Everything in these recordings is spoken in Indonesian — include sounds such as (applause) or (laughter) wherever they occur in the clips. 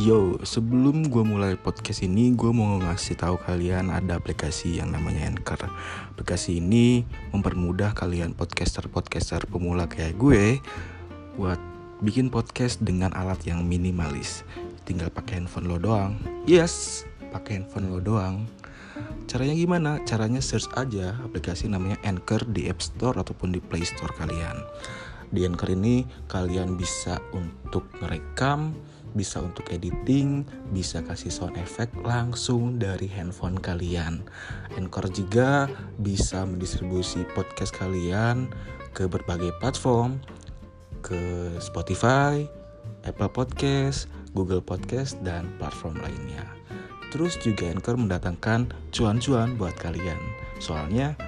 Yo, sebelum gue mulai podcast ini, gue mau ngasih tahu kalian ada aplikasi yang namanya Anchor. Aplikasi ini mempermudah kalian podcaster-podcaster pemula kayak gue buat bikin podcast dengan alat yang minimalis. Tinggal pakai handphone lo doang. Yes, pakai handphone lo doang. Caranya gimana? Caranya search aja aplikasi namanya Anchor di App Store ataupun di Play Store kalian. Di Anchor ini kalian bisa untuk merekam, bisa untuk editing, bisa kasih sound effect langsung dari handphone kalian. Anchor juga bisa mendistribusi podcast kalian ke berbagai platform, ke Spotify, Apple Podcast, Google Podcast, dan platform lainnya. Terus juga Anchor mendatangkan cuan-cuan buat kalian. Soalnya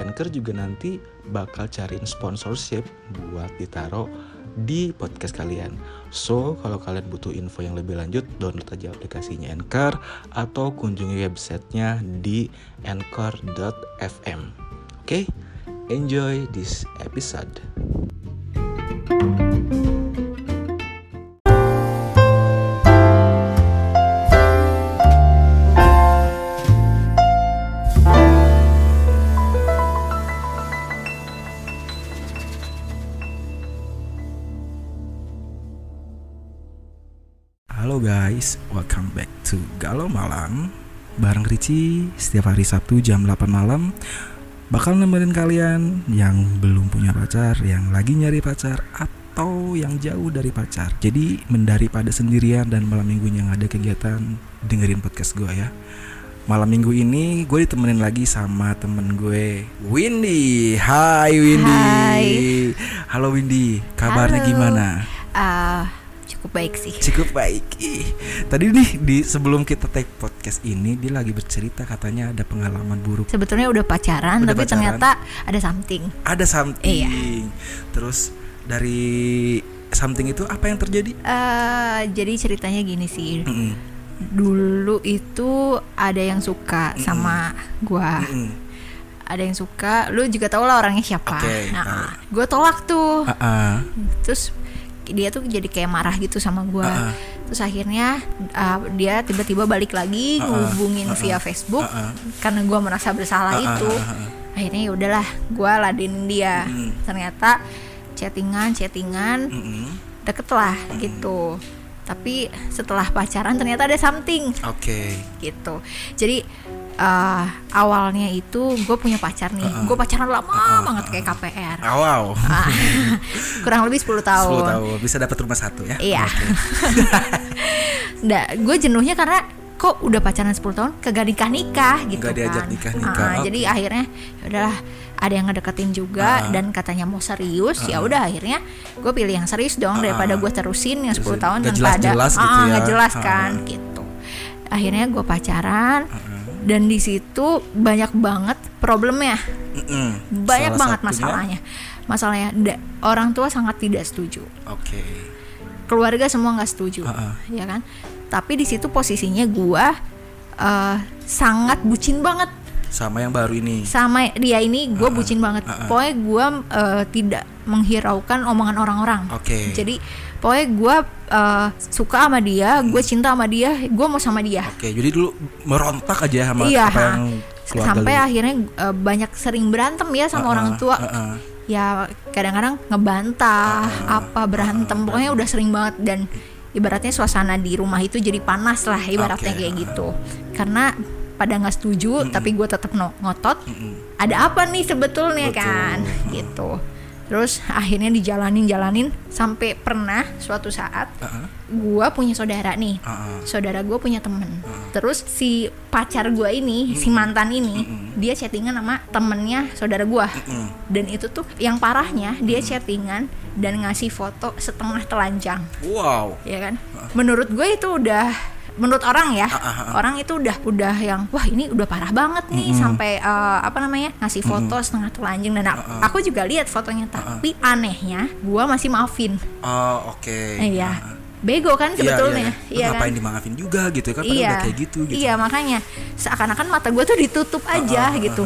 Anchor juga nanti bakal cariin sponsorship buat ditaruh di podcast kalian. So, kalau kalian butuh info yang lebih lanjut, download aja aplikasinya Anchor atau kunjungi websitenya di anchor.fm. Oke, okay? enjoy this episode. Setiap hari Sabtu jam 8 malam Bakal nemenin kalian yang belum punya pacar, yang lagi nyari pacar Atau yang jauh dari pacar Jadi pada sendirian dan malam minggunya nggak ada kegiatan Dengerin podcast gue ya Malam minggu ini gue ditemenin lagi sama temen gue Windy Hai Windy Hai. Halo Windy, kabarnya Halo. gimana? Ah, cukup baik sih. Cukup baik. Ih, Tadi nih di sebelum kita take podcast ini dia lagi bercerita katanya ada pengalaman buruk. Sebetulnya udah pacaran, Udah tapi pacaran. ternyata ada something. Ada something. Iya. Terus dari something itu apa yang terjadi? Eh, jadi ceritanya gini sih. Mm-mm. Dulu itu ada yang suka sama gua. Mm-mm. Ada yang suka, lu juga tau lah orangnya siapa. Oke, Nah, ah. gue tolak tuh. Ah, ah. Terus dia tuh jadi kayak marah gitu sama gua. Ah, ah. Terus akhirnya ah, dia tiba-tiba balik lagi Ah, ah. hubungin Ah, ah. via Facebook Ah, ah. karena gua merasa bersalah Ah, ah, itu. ah, ah. akhirnya ya udahlah gue ladenin dia Mm. ternyata chattingan chattingan Mm-mm. deket lah gitu tapi setelah pacaran ternyata ada something Oke. gitu jadi eh, awalnya itu gue punya pacar nih Uh-uh. gue pacaran lama Uh-uh, banget kayak KPR Ah, Wow. Ah, (laughs) kurang lebih 10 tahun 10 tahun bisa dapat rumah satu ya. Iya. (laughs) Nggak, gue jenuhnya karena kok udah pacaran 10 tahun kagak nikah nikah gitu diajak kan. nikah-nikah, Ah, oke. Jadi akhirnya ya udahlah ada yang ngedeketin juga Ah. dan katanya mau serius ya udah akhirnya gue pilih yang serius dong Ah. daripada gue terusin yang 10 Terus tahun nggak tanpa ada gitu ya. nggak jelas Ah. kan gitu. Akhirnya gue pacaran dan di situ banyak banget problemnya Mm-mm. banyak Salah banget satunya- masalahnya masalahnya da- orang tua sangat tidak setuju Oke. keluarga semua nggak setuju ah. ya kan tapi di situ posisinya gua eh, sangat bucin banget Sama yang baru ini. sama dia ini gue Ah, bucin banget ah. pokoknya gua eh, tidak menghiraukan omongan orang-orang Oke. jadi pokoknya gua eh, suka sama dia gue cinta sama dia gue mau sama dia. Oke, jadi dulu merontak aja sama Iya, apa yang sampai lu. akhirnya eh, banyak sering berantem ya sama Ah, orang ah, tua. ah, ah. ya kadang-kadang ngebantah Ah, apa berantem. Pokoknya udah sering banget dan ibaratnya suasana di rumah itu jadi panas lah ibaratnya Oke, kayak ah. gitu. Karena pada nggak setuju tapi gue tetap ngotot Mm-mm. ada apa nih sebetulnya Betul. kan? (laughs) Gitu terus akhirnya dijalanin jalanin sampai pernah suatu saat ah, gue punya saudara nih. Ah. saudara gue punya temen. Terus si pacar gue ini si mantan ini dia chattingan sama temennya saudara gue Mm. dan itu tuh yang parahnya dia chattingan dan ngasih foto setengah telanjang. Wow. ya kan? Menurut gue itu udah menurut orang ya Ah, ah, ah. orang itu udah udah yang wah ini udah parah banget nih sampai eh, apa namanya ngasih foto setengah telanjang dan aku- Ah, aku juga lihat fotonya tapi anehnya gue masih maafin. Oh, oke. iya. Ah, ah. bego kan Iya, sebetulnya. iya, iya. Iya kan? ngapain dimaafin juga gitu kan? Padahal iya. udah kayak gitu gitu. iya makanya seakan-akan mata gue tuh ditutup aja ah, ah, gitu.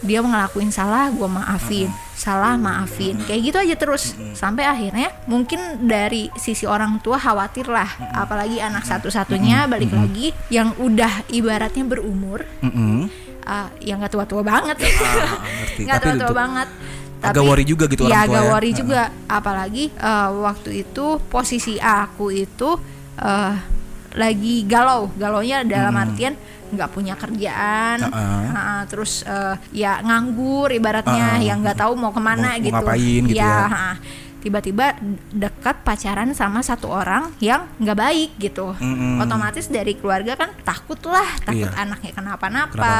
dia ngelakuin salah gue maafin salah maafin. Kayak gitu aja terus. Sampai akhirnya mungkin dari sisi orang tua khawatir lah apalagi anak satu-satunya balik lagi yang udah ibaratnya berumur uh, yang nggak tua-tua banget. Ah, (laughs) ngerti. nggak Tapi tua-tua banget. agak worry juga gitu ya orang tua agak ya. worry Ah. juga. Apalagi uh, waktu itu posisi aku itu uh, lagi galau galaunya dalam artian nggak punya kerjaan Hmm. Ah, ha, terus uh, ya nganggur ibaratnya Ah, yang nggak tahu mau Mau- ke mana mau gitu ngapain gitu ya. ha. Tiba-tiba dekat pacaran sama satu orang yang nggak baik gitu Mm-mm. otomatis dari keluarga kan takut lah takut Iya. anaknya kenapa-napa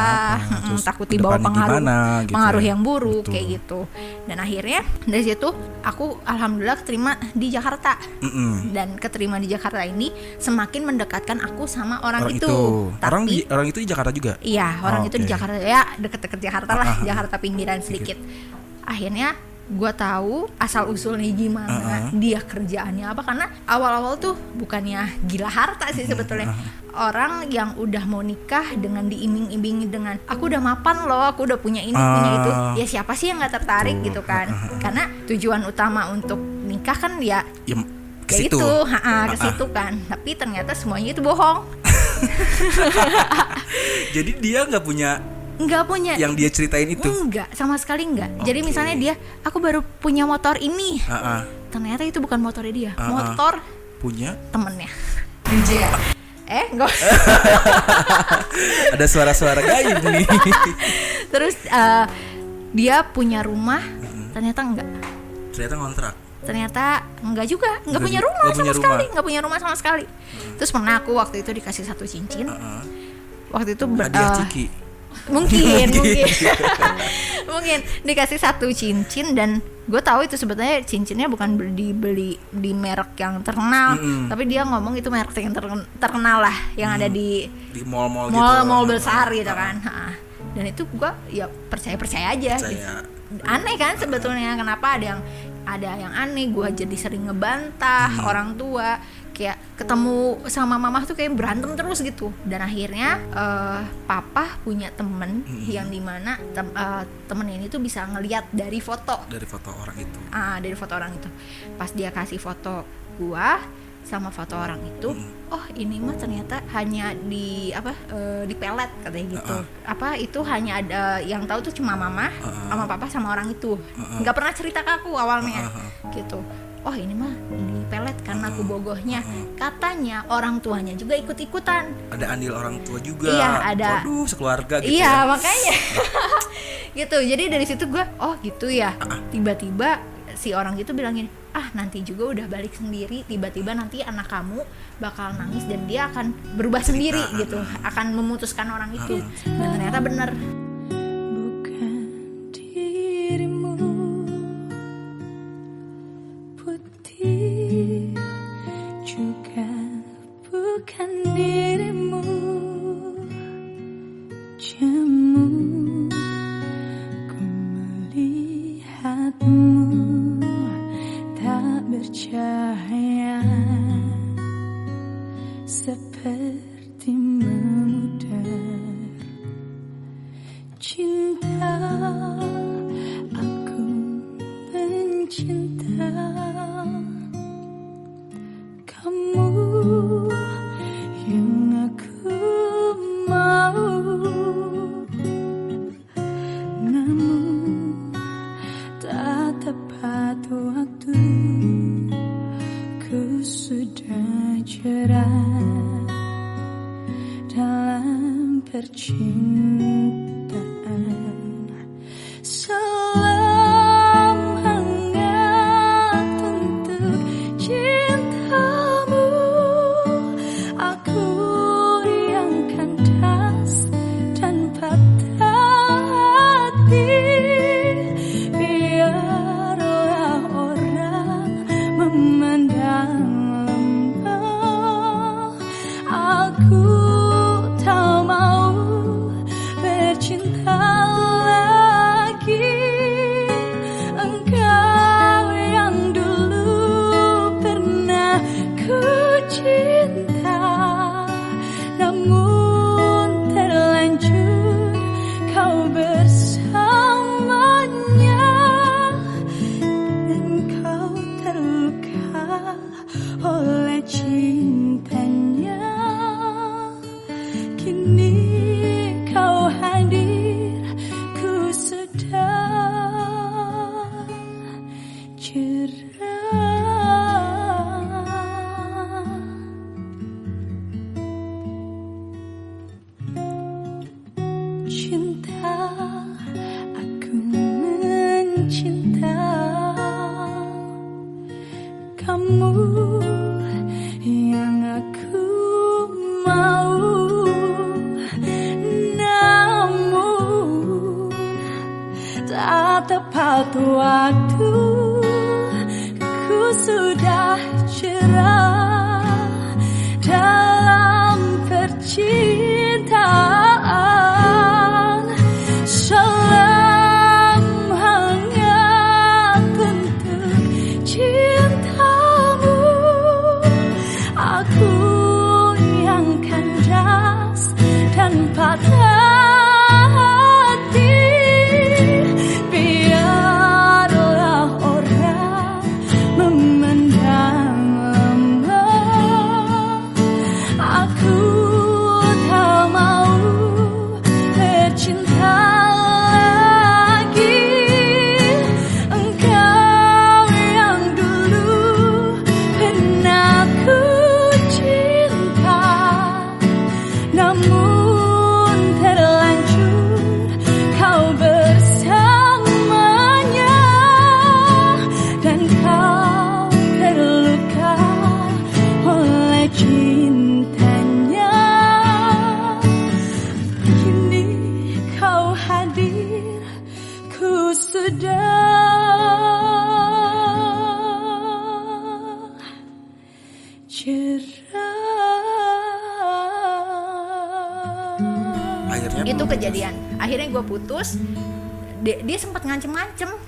terus takut dibawa pengaruh gimana gitu pengaruh ya. yang buruk Betul. kayak gitu dan akhirnya dari situ aku alhamdulillah keterima di Jakarta Mm-mm. dan keterima di Jakarta ini semakin mendekatkan aku sama orang, Orang itu. itu. Orang Tapi di orang itu di Jakarta juga. iya, orang Oh, itu di oke. Jakarta ya deket-deket Jakarta lah, Ah, ah, ah. Jakarta pinggiran sedikit. Akhirnya gue tahu asal usulnya gimana, Ah, ah. dia kerjaannya apa karena awal-awal tuh bukannya gila harta sih sebetulnya. ah. Orang yang udah mau nikah dengan diiming-imingi dengan aku udah mapan loh, aku udah punya ini, punya itu. Ah. Ya siapa sih yang nggak tertarik gitu kan? Karena tujuan utama untuk nikah kan ya Ya ke kayak situ. itu, ha -ha, ke situ kan. Tapi ternyata semuanya itu bohong. (laughs) Jadi dia nggak punya Nggak punya. yang dia ceritain itu. Enggak, sama sekali enggak. Jadi Oke. misalnya dia, aku baru punya motor ini. Ah, ah. Ternyata itu bukan motornya dia, Ah, ah. motor Punya temennya. eh, enggak. (laughs) ada suara-suara gaib nih. (laughs) Terus eh, dia punya rumah, ternyata enggak. Ternyata ngontrak. Ternyata enggak juga, enggak Nggak punya rumah nggak sama punya sekali, rumah. enggak punya rumah sama sekali. Terus pernah aku waktu itu dikasih satu cincin. Ah, ah. Waktu itu ber- Hadiah eh, ciki. Mungkin mungkin (laughs) mungkin dikasih satu cincin dan gue tahu itu sebetulnya cincinnya bukan beli dibeli di merek yang terkenal Mm-mm. tapi dia ngomong itu merek yang terken- terkenal lah yang ada di Di mall-mall gitu. mall mall besar gitu Ah, ah. kan Ha. dan itu gue ya percaya percaya aja gitu. Percaya. aneh kan sebetulnya kenapa ada yang ada yang aneh gue jadi sering ngebantah Hmm. orang tua kayak ketemu sama mama tuh kayak berantem terus gitu dan akhirnya eh, papa punya temen Hmm. yang di mana tem, eh, temen ini tuh bisa ngeliat dari foto Dari foto orang itu. ah dari foto orang itu pas dia kasih foto gua sama foto orang itu Hmm. oh ini mah ternyata hanya di apa eh, di pelet katanya gitu apa itu hanya ada yang tahu tuh cuma mama Uh-uh. sama papa sama orang itu nggak pernah cerita ke aku awalnya Uh-uh. gitu oh ini mah di pelet karena aku bogohnya katanya orang tuanya juga ikut ikutan Ada andil orang tua juga. Iya, ada. Waduh, sekeluarga gitu. iya ya. makanya (laughs) gitu jadi dari situ gue oh gitu ya tiba-tiba si orang itu bilang gini ah nanti juga udah balik sendiri tiba-tiba nanti anak kamu bakal nangis dan dia akan berubah sendiri gitu akan memutuskan orang itu. Dan ternyata bener tepat waktu Ku sudah cerah.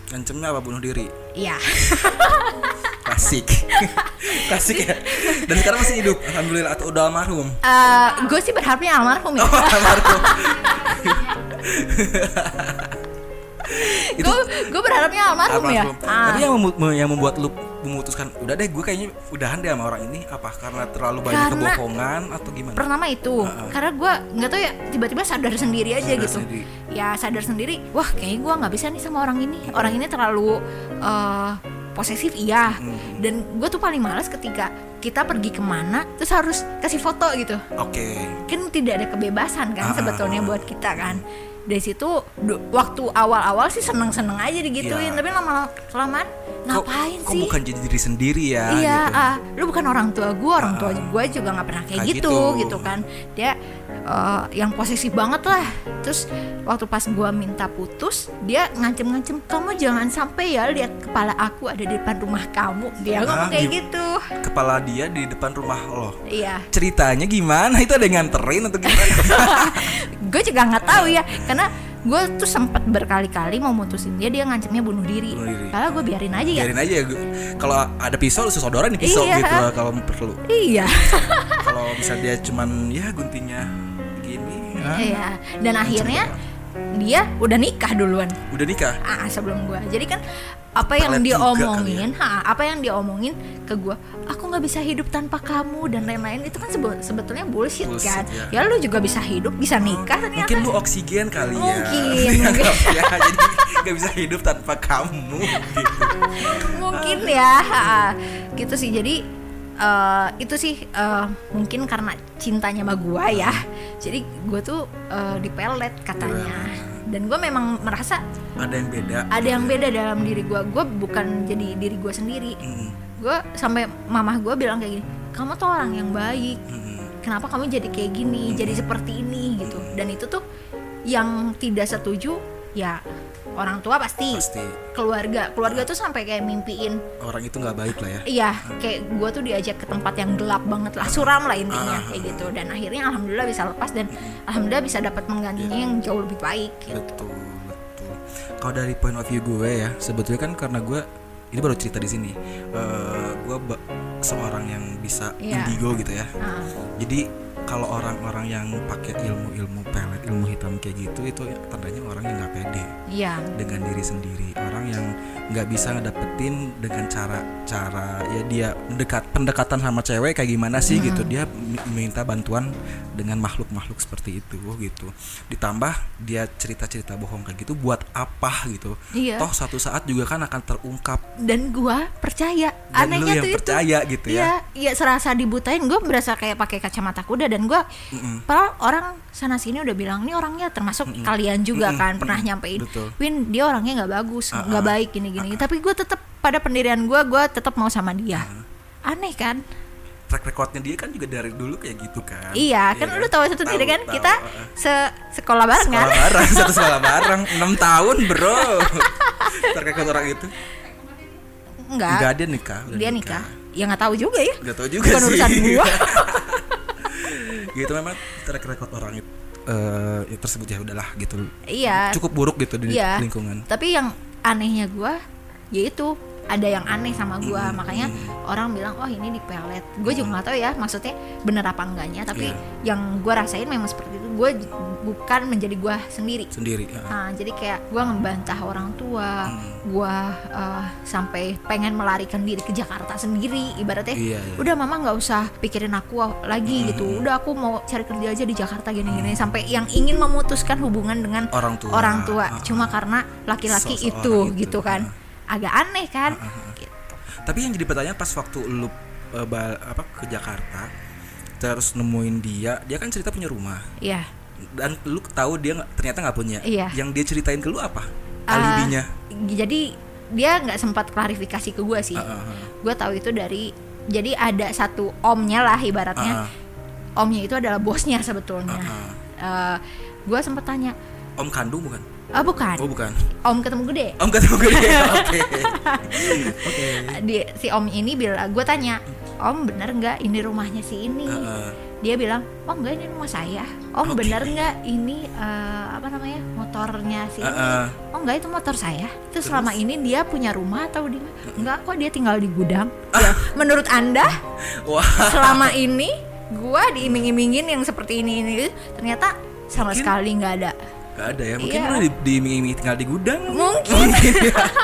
Ngancemnya apa bunuh diri? Iya (laughs) Klasik. (laughs) Klasik ya. Dan sekarang masih hidup, alhamdulillah atau udah almarhum. gue sih berharapnya almarhum ya Oh, (laughs) almarhum. gue gue berharapnya almarhum, ya almarhum. Ah. Tapi yang, memu- yang membuat lu memutuskan udah deh gue kayaknya udahan deh sama orang ini. Apa karena terlalu banyak Karena- kebohongan atau gimana? pertama itu. Karena gue nggak tahu ya tiba-tiba sadar sendiri aja Sadar gitu. sendiri. ya sadar sendiri wah kayaknya gue nggak bisa nih sama orang ini. Orang ini terlalu eh, posesif. Iya. Hmm. dan gue tuh paling males ketika kita pergi ke mana terus harus kasih foto gitu. Oke. kan tidak ada kebebasan kan sebetulnya ah, buat kita kan dari situ waktu awal-awal sih seneng-seneng aja digituin Iya. tapi lama kelamaan ngapain kok, sih Kok bukan jadi diri sendiri ya? iya gitu. ah, lu bukan orang tua gue orang tua Ah, gue juga nggak pernah kayak, kayak gitu, gitu. gitu kan dia eh, yang posesif banget lah terus waktu pas gue minta putus dia ngancem-ngancem kamu jangan sampai ya lihat kepala aku ada di depan rumah kamu dia ngomong Ah, kayak gitu Kepala dia di depan rumah lo. iya Ceritanya gimana? (laughs) Itu ada yang nganterin atau gimana? (laughs) gue juga nggak tahu ya karena gue tuh sempat berkali-kali mau mutusin dia dia ngancemnya bunuh diri, Bunuh diri. Gue biarin aja ya Biarin aja ya. Kalau ada pisau, lu sesodoran nih pisau Iya. gitu kalau perlu. iya Kalau bisa dia cuman ya guntingnya gini. ah, (laughs) iya dan akhirnya dia udah nikah duluan Udah nikah. ah sebelum gue jadi kan apa yang Pelet dia omongin ha, apa yang dia omongin ke gue aku nggak bisa hidup tanpa kamu dan lain-lain itu kan sebe- sebetulnya bullshit, Bullshit, kan ya. ya lu juga bisa hidup bisa nikah ternyata Mungkin lu oksigen kali ya. Mungkin, Dia (laughs) mungkin. nggak- ya, jadi nggak bisa hidup tanpa kamu gitu. (laughs) mungkin ya ha, gitu sih jadi eh, itu sih eh, mungkin karena cintanya sama gue ya. Jadi gue tuh eh, dipelet katanya. Dan gue memang merasa Ada yang beda. ada yang beda dalam diri gue gue bukan jadi diri gue sendiri. Mm, gue sampai mamah gue bilang kayak gini kamu tuh orang yang baik. Mm, kenapa kamu jadi kayak gini? Jadi seperti ini gitu. Dan itu tuh yang tidak setuju ya orang tua pasti, Pasti keluarga keluarga tuh sampai kayak mimpiin orang itu nggak baik lah ya. iya kayak gue tuh diajak ke tempat yang gelap banget lah suram lah intinya Ah. kayak gitu dan akhirnya alhamdulillah bisa lepas dan alhamdulillah bisa dapat menggantinya yang jauh lebih baik gitu. Betul, betul. Kalau dari point of view gue ya, sebetulnya kan karena gue ini baru cerita di sini. Eh, gue seorang yang bisa Iya. indigo gitu ya. Ah, Jadi kalau orang-orang yang pakai ilmu-ilmu pelet, ilmu hitam kayak gitu, itu tandanya orang yang nggak pede iya dengan diri sendiri. Orang yang nggak bisa ngedapetin dengan cara-cara ya dia mendekat pendekatan sama cewek kayak gimana sih gitu. Dia mi- minta bantuan dengan makhluk-makhluk seperti itu gitu. Ditambah dia cerita-cerita bohong kayak gitu buat apa gitu. Iya. Toh satu saat juga kan akan terungkap dan gua percaya dan lu anehnya yang tuh itu percaya gitu ya. Iya, iya serasa dibutain gue berasa kayak pakai kacamata kuda dan gue Mm-mm. padahal orang sana sini udah bilang nih orangnya termasuk kalian juga Mm-mm, kan pernah mm-mm, nyampein betul. Win dia orangnya nggak bagus Ah, nggak ah. baik gini gini tapi gue tetap pada pendirian gue gue tetap mau sama dia Ah. aneh kan Track recordnya dia kan juga dari dulu kayak gitu kan. iya kan lu tahu satu tidak kan Tahu, kita tahu, se sekolah bareng sekolah kan bareng satu (laughs) sekolah bareng 6 tahun bro terkait orang itu enggak. Enggak dia nikah. Dia nikah. Ya nggak tahu juga ya. Gak tau juga Bukan sih. urusan gua. (laughs) gitu memang track record orang itu eh, ya tersebut ya udahlah gitu. Iya. Cukup buruk gitu di Iya. lingkungan. Tapi yang anehnya gua yaitu ada yang aneh sama gua makanya orang bilang oh ini di pelet gue juga nggak tahu ya maksudnya bener apa enggaknya tapi Iya. yang gua rasain memang seperti itu gue bukan menjadi gua sendiri Sendiri. ya. Nah, jadi kayak gua ngebantah orang tua, Hmm. gua eh, sampai pengen melarikan diri ke Jakarta sendiri, ibaratnya. Iya, iya. Udah mama nggak usah pikirin aku lagi gitu. Udah aku mau cari kerja aja di Jakarta gini-gini. Sampai yang ingin memutuskan hubungan dengan Orang tua. orang tua, Ah, cuma karena laki-laki itu, itu. gitu kan. Agak aneh kan? Gitu. Tapi yang jadi pertanyaan pas waktu lu eh, ba- apa ke Jakarta terus nemuin dia, dia kan cerita punya rumah Iya. dan lu tahu dia ternyata nggak punya. Iya. Yang dia ceritain ke lu apa? Ah, Alibinya. Jadi dia nggak sempat klarifikasi ke gua sih. Ah, ah, ah. Gue tahu itu dari jadi ada satu omnya lah ibaratnya. Ah, ah. omnya itu adalah bosnya sebetulnya. Ah, gue sempet tanya, Om kandung bukan? Ah bukan, Oh bukan. om ketemu gede. Om ketemu gede. (laughs) Oke. Oke. Si om ini bilang, gue tanya, om bener nggak ini rumahnya si ini? Heeh. Dia bilang, oh enggak ini rumah saya. Om Oke. bener nggak ini eh, apa namanya motornya si ini? Heeh. Oh enggak itu motor saya. Itu selama ini dia punya rumah atau di enggak kok dia tinggal di gudang. (laughs) Ya, menurut anda Wah. selama ini gua diiming-imingin yang seperti ini ini ternyata sama Mungkin- sekali nggak ada. Gak ada ya. Mungkin Iya. lu di, diiming-iming tinggal di gudang. Mungkin.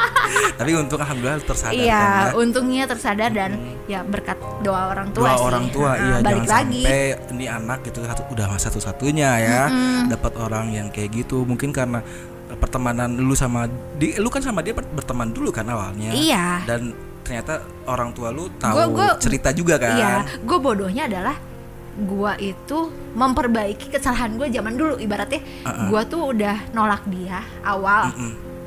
(laughs) Tapi untung alhamdulillah tersadar Iya, kan, ya. untungnya tersadar dan ya berkat doa orang tua Dua sih. orang tua Nah, iya balik jangan lagi. sampai ini anak gitu satu udah satu-satunya ya dapat orang yang kayak gitu mungkin karena pertemanan lu sama di lu kan sama dia ber- berteman dulu kan awalnya Iya. dan ternyata orang tua lu tahu Gua- gua- cerita juga kan Iya, gue bodohnya adalah gua itu memperbaiki kesalahan gue zaman dulu ibaratnya gua tuh udah nolak dia awal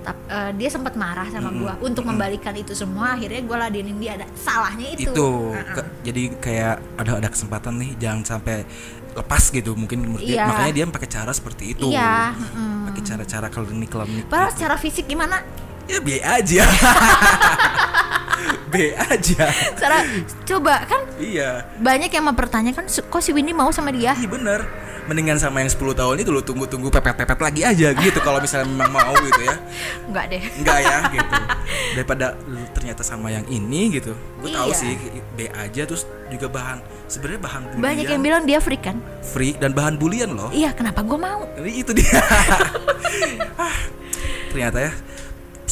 Tap- eh, dia sempat marah sama gua untuk membalikan itu semua akhirnya gua ladenin dia ada salahnya itu, itu Heeh. ke- jadi kayak ada ada kesempatan nih jangan sampai lepas gitu. Mungkin menurut dia. Iya. makanya dia pakai cara seperti itu. Iya mm. pakai cara-cara klinik-klinik padahal secara fisik gimana? Ya B aja (laughs) B aja. Secara coba kan iya. banyak yang mempertanyakan "Su- kok si Windy mau sama dia? Iya bener. Mendingan sama yang 10 tahun itu lu tunggu-tunggu pepet-pepet lagi aja gitu Kalau misalnya memang mau gitu ya. (laughs) Nggak deh. Enggak ya (laughs) gitu. Daripada lu ternyata sama yang ini gitu. Gue tahu Iya. sih B aja terus juga bahan sebenarnya bahan bulian banyak yang bilang dia freak kan? Freak dan bahan bulian loh. Iya kenapa gua mau? Itu dia. (laughs) Ah, Ternyata ya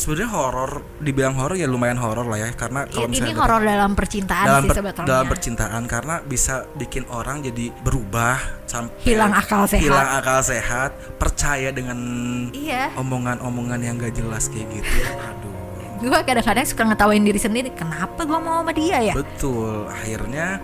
sebenarnya horor dibilang horor ya lumayan horor lah ya karena kalau ini misalnya horor dalam percintaan dalam sih sebetulnya. dalam percintaan karena bisa bikin orang jadi berubah sampai Hilang akal sehat. hilang akal sehat percaya dengan iya. omongan-omongan yang gak jelas kayak gitu. (laughs) Aduh. Gue kadang-kadang suka ngetawain diri sendiri kenapa gue mau sama dia ya? Betul akhirnya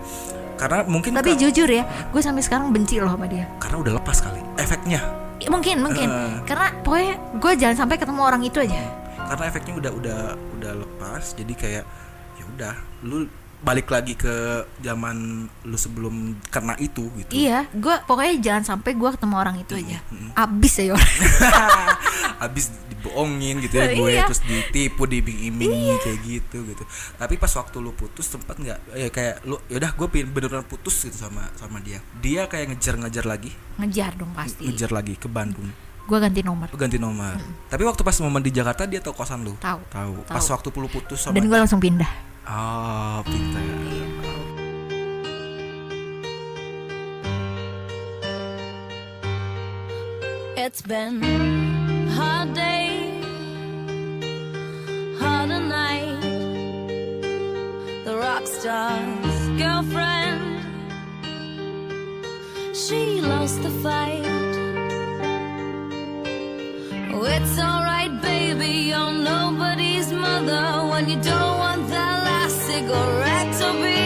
karena mungkin tapi jujur ya gue sampai sekarang benci loh sama dia. Karena udah lepas kali efeknya. Ya, mungkin mungkin. Eh. karena pokoknya gue jangan sampai ketemu orang itu aja karena efeknya udah udah udah lepas jadi kayak ya udah lu balik lagi ke zaman lu sebelum kena itu gitu. Iya gue pokoknya jangan sampai gue ketemu orang itu aja. abis ya orang (laughs) habis dibohongin gitu ya gue Iya. terus ditipu diiming-imingi kayak gitu gitu. Tapi pas waktu lu putus sempat nggak ya kayak lu yaudah gue pengen beneran putus gitu sama sama dia. Dia kayak ngejar-ngejar lagi. Ngejar dong pasti. Ngejar lagi ke Bandung gue ganti nomor. Ganti nomor. Tapi waktu pas momen di Jakarta dia tahu kosan lu? Tahu. tahu pas waktu lu putus sama dan gue langsung pindah. Oh pintar. It's been hard day, harder night. The rock star's girlfriend, she lost the fight. Oh, it's alright, baby, you're nobody's mother when you don't want that last cigarette to be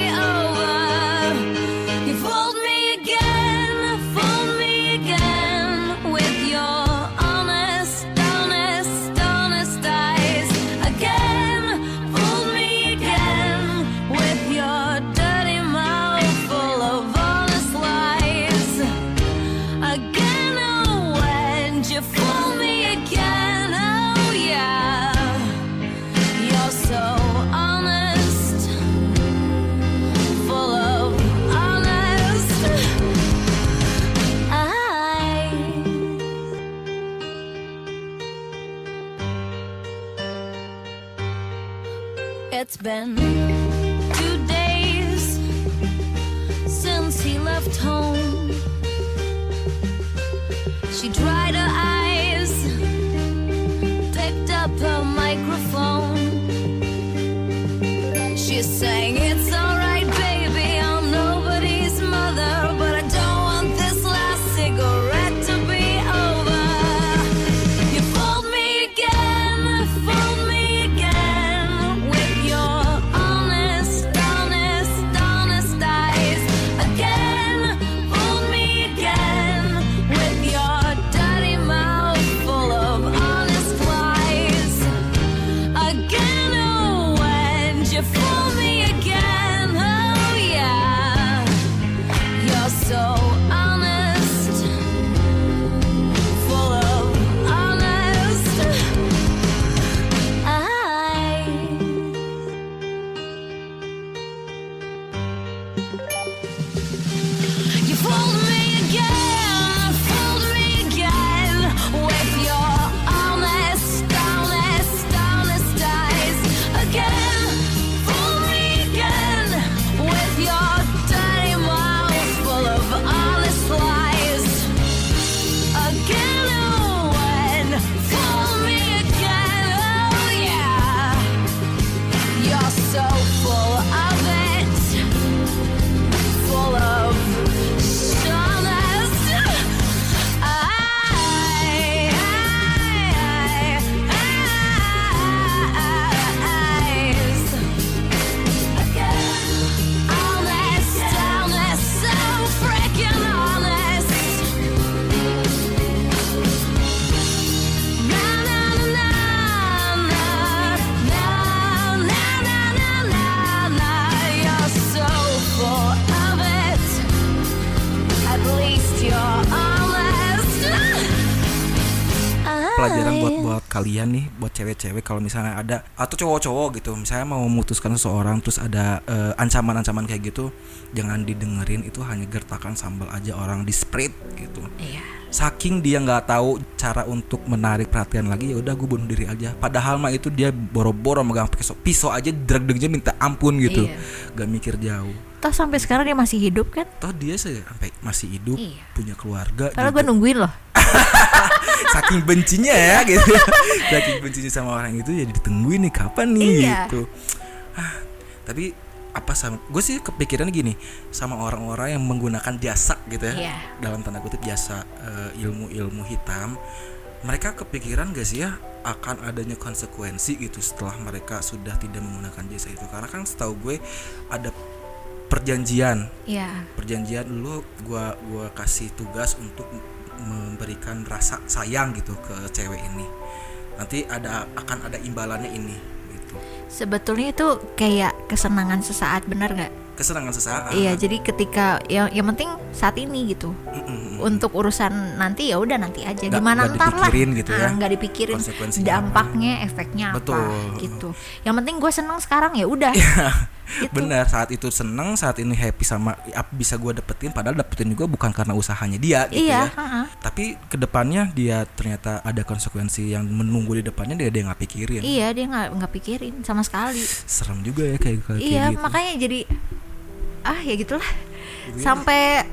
then kalian nih buat cewek-cewek kalau misalnya ada atau cowok-cowok gitu misalnya mau memutuskan seseorang terus ada eh, ancaman-ancaman kayak gitu jangan didengerin itu hanya gertakan sambal aja orang di spread gitu Iya. saking dia nggak tahu cara untuk menarik perhatian lagi ya udah gue bunuh diri aja padahal mah itu dia boro-boro megang pisau pisau aja drag-dragnya minta ampun gitu Iya. gak mikir jauh Toh sampai sekarang dia masih hidup kan? toh dia sih sampai masih hidup Iya. punya keluarga Padahal gue nungguin loh. (laughs) saking bencinya ya gitu saking bencinya sama orang itu ya ditungguin nih kapan nih Iya. gitu Ah, tapi apa sama gue sih kepikiran gini sama orang-orang yang menggunakan jasa gitu ya Iya. dalam tanda kutip jasa eh, ilmu-ilmu hitam mereka kepikiran gak sih ya akan adanya konsekuensi gitu setelah mereka sudah tidak menggunakan jasa itu karena kan setahu gue ada perjanjian Iya. perjanjian dulu gua gua kasih tugas untuk memberikan rasa sayang gitu ke cewek ini nanti ada akan ada imbalannya ini gitu Sebetulnya itu kayak kesenangan sesaat bener nggak? kesenangan sesaat Iya, jadi ketika yang yang penting saat ini gitu. Mm-mm. Untuk urusan nanti ya udah nanti aja. Nggak- Gimana nggak ntar lah. dipikirin gitu ya. Ah, nggak dipikirin dampaknya, efeknya Betul. apa gitu. Yang penting gue seneng sekarang ya udah. Gitu. benar saat itu seneng saat ini happy sama bisa gua dapetin padahal dapetin juga bukan karena usahanya dia gitu Iya, ya ha-ha. tapi ke depannya dia ternyata ada konsekuensi yang menunggu di depannya dia dia nggak pikirin Iya, dia nggak nggak pikirin sama sekali. serem juga ya kayak kayak iya, gitu makanya jadi ah ya gitulah. Sampai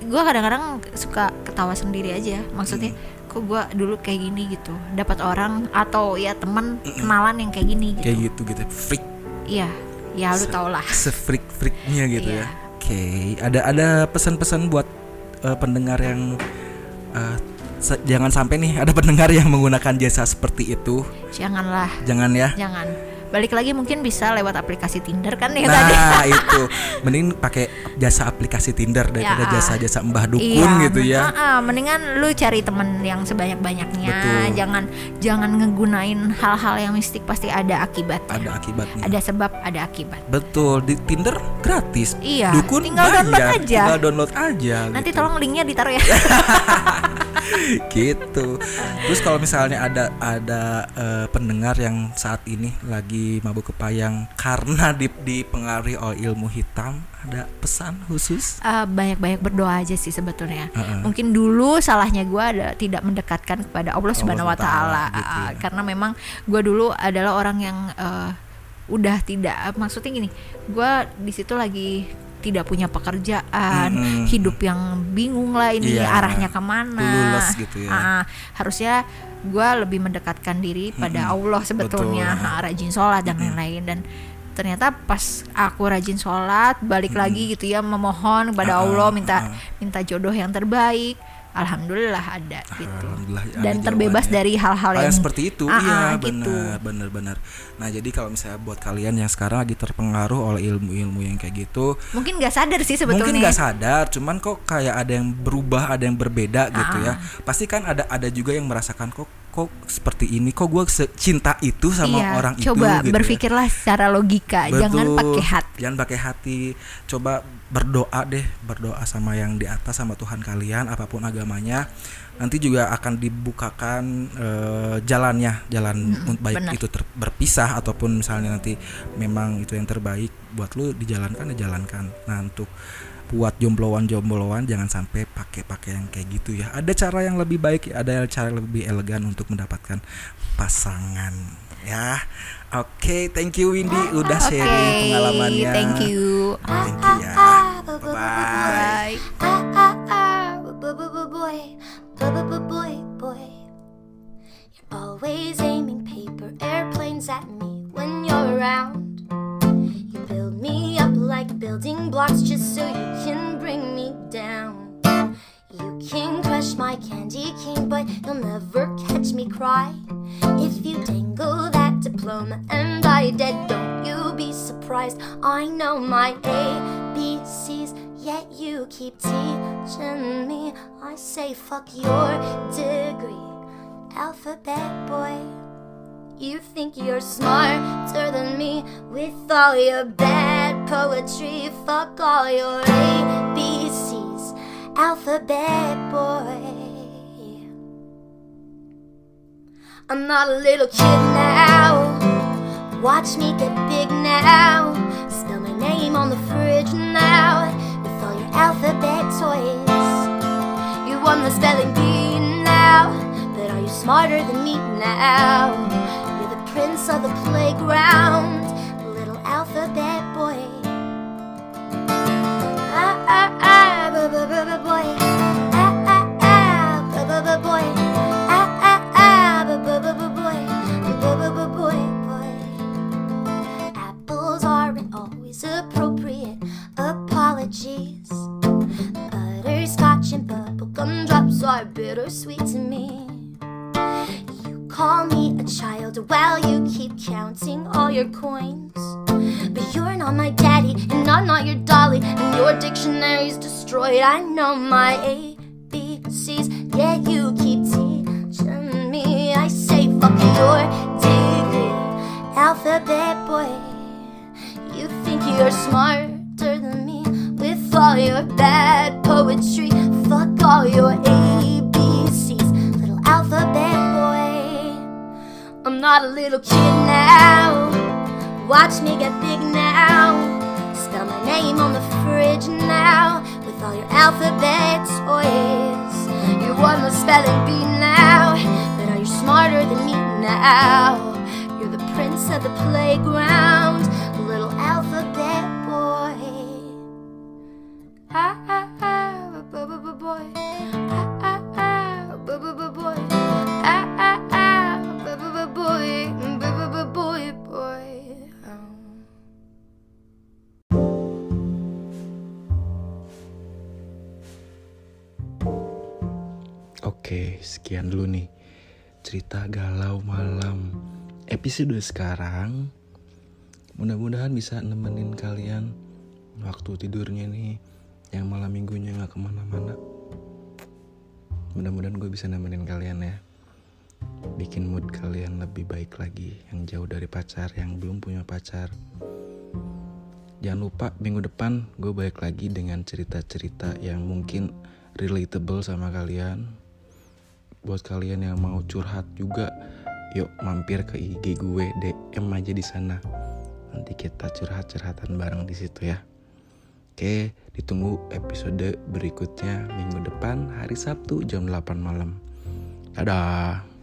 gue kadang-kadang suka ketawa sendiri aja. Maksudnya Hmm. kok gue dulu kayak gini gitu. Dapat orang atau ya teman kenalan yang kayak gini gitu. kayak gitu gitu freak Iya, ya lu tau lah. sefreak freaknya gitu Iya. ya oke ada ada pesan-pesan buat eh, pendengar yang se- jangan sampai nih ada pendengar yang menggunakan jasa seperti itu Janganlah, jangan ya jangan. Balik lagi mungkin bisa lewat aplikasi Tinder kan ya tadi. nah (laughs) itu mending pakai jasa aplikasi Tinder daripada Ya. jasa-jasa mbah dukun Iya, gitu ya ah, ah, mendingan lu cari temen yang sebanyak-banyaknya. Betul. Jangan jangan ngegunain hal-hal yang mistik pasti ada akibatnya. ada akibatnya Ada sebab, ada akibat. betul di Tinder gratis Iya, dukun tinggal download aja. tinggal download aja Nanti gitu. tolong linknya ditaruh ya. (laughs) (laughs) gitu. Terus kalau misalnya ada ada eh, pendengar yang saat ini lagi mabuk kepayang karena di, dipengaruhi oleh ilmu hitam, ada pesan khusus? Ah, banyak-banyak berdoa aja sih sebetulnya. Heeh. Mungkin dulu salahnya gue ada tidak mendekatkan kepada Allah Subhanahu Wa Taala gitu ya. karena memang gue dulu adalah orang yang eh, udah tidak maksudnya gini gue di situ lagi tidak punya pekerjaan Mm-mm. hidup yang bingung lah ini Iya. arahnya ke mana gitu ya. Ah, harusnya gue lebih mendekatkan diri pada Allah sebetulnya Betul. Rajin sholat dan lain-lain dan ternyata pas aku rajin sholat balik lagi gitu ya memohon kepada Ah, Allah ah, minta ah. minta jodoh yang terbaik alhamdulillah ada gitu Alhamdulillah ada dan terbebas jawabannya. dari hal-hal Hal yang yang seperti itu Ah, iya ah, benar gitu. benar benar nah jadi kalau misalnya buat kalian yang sekarang lagi terpengaruh oleh ilmu-ilmu yang kayak gitu mungkin nggak sadar sih sebetulnya mungkin nggak sadar cuman kok kayak ada yang berubah ada yang berbeda gitu ya Ah. pasti kan ada ada juga yang merasakan kok kok seperti ini kok gue cinta itu sama Iya, orang coba itu gitu ya. berpikirlah secara logika jangan Betul. pakai hati Jangan pakai hati. Coba berdoa deh, berdoa sama yang di atas sama Tuhan kalian apa pun agamanya. Nanti juga akan dibukakan eh, jalannya, jalan Mm-mm, baik benar. itu ter- berpisah ataupun misalnya nanti memang itu yang terbaik buat lu dijalankan ya jalankan. Nah, untuk buat jombloan-jombloan jangan sampai pakai-pakai yang kayak gitu ya. Ada cara yang lebih baik, ada cara yang lebih elegan untuk mendapatkan pasangan ya. Oke, thank you Windy udah sharing pengalamannya. thank you Thank you ya. (laughs) Bye bye. bye building blocks just so you can bring me down. You can crush my candy cane, but you'll never catch me cry. If you dangle that diploma and I dead, don't you be surprised. I know my ABCs, yet you keep teaching me. I say, fuck your degree, alphabet boy. You think you're smarter than me with all your bad poetry. Fuck all your ABCs, alphabet boy. I'm not a little kid now. Watch me get big now. Spell my name on the fridge now with all your alphabet toys. You won the spelling bee now, but are you smarter than me now? You're the prince of the playground, are bittersweet to me. You call me a child while you keep counting all your coins. But you're not my daddy, and I'm not your dolly, and your dictionary's destroyed. I know my ABCs, yet you keep teaching me. I say, fuck your degree, alphabet boy. You think you're smarter than me with all your bad poetry. Fuck all your ABCs, I'm not a little kid now. Watch me get big now. Spell my name on the fridge now with all your alphabet toys. Oh, you won the spelling bee now, but are you smarter than me now? You're the prince of the playground, Oke, sekian dulu nih cerita galau malam episode sekarang. Mudah-mudahan bisa nemenin kalian waktu tidurnya nih yang malam minggunya nggak ke mana-mana. Mudah-mudahan gue bisa nemenin kalian ya. Bikin mood kalian lebih baik lagi yang jauh dari pacar, yang belum punya pacar. Jangan lupa minggu depan gue balik lagi dengan cerita-cerita yang mungkin relatable sama kalian. Buat kalian yang mau curhat juga, yuk mampir ke IG gue DM aja di sana. Nanti kita curhat-curhatan bareng di situ ya. Oke, ditunggu episode berikutnya minggu depan hari Sabtu jam 8 malam. Dadah.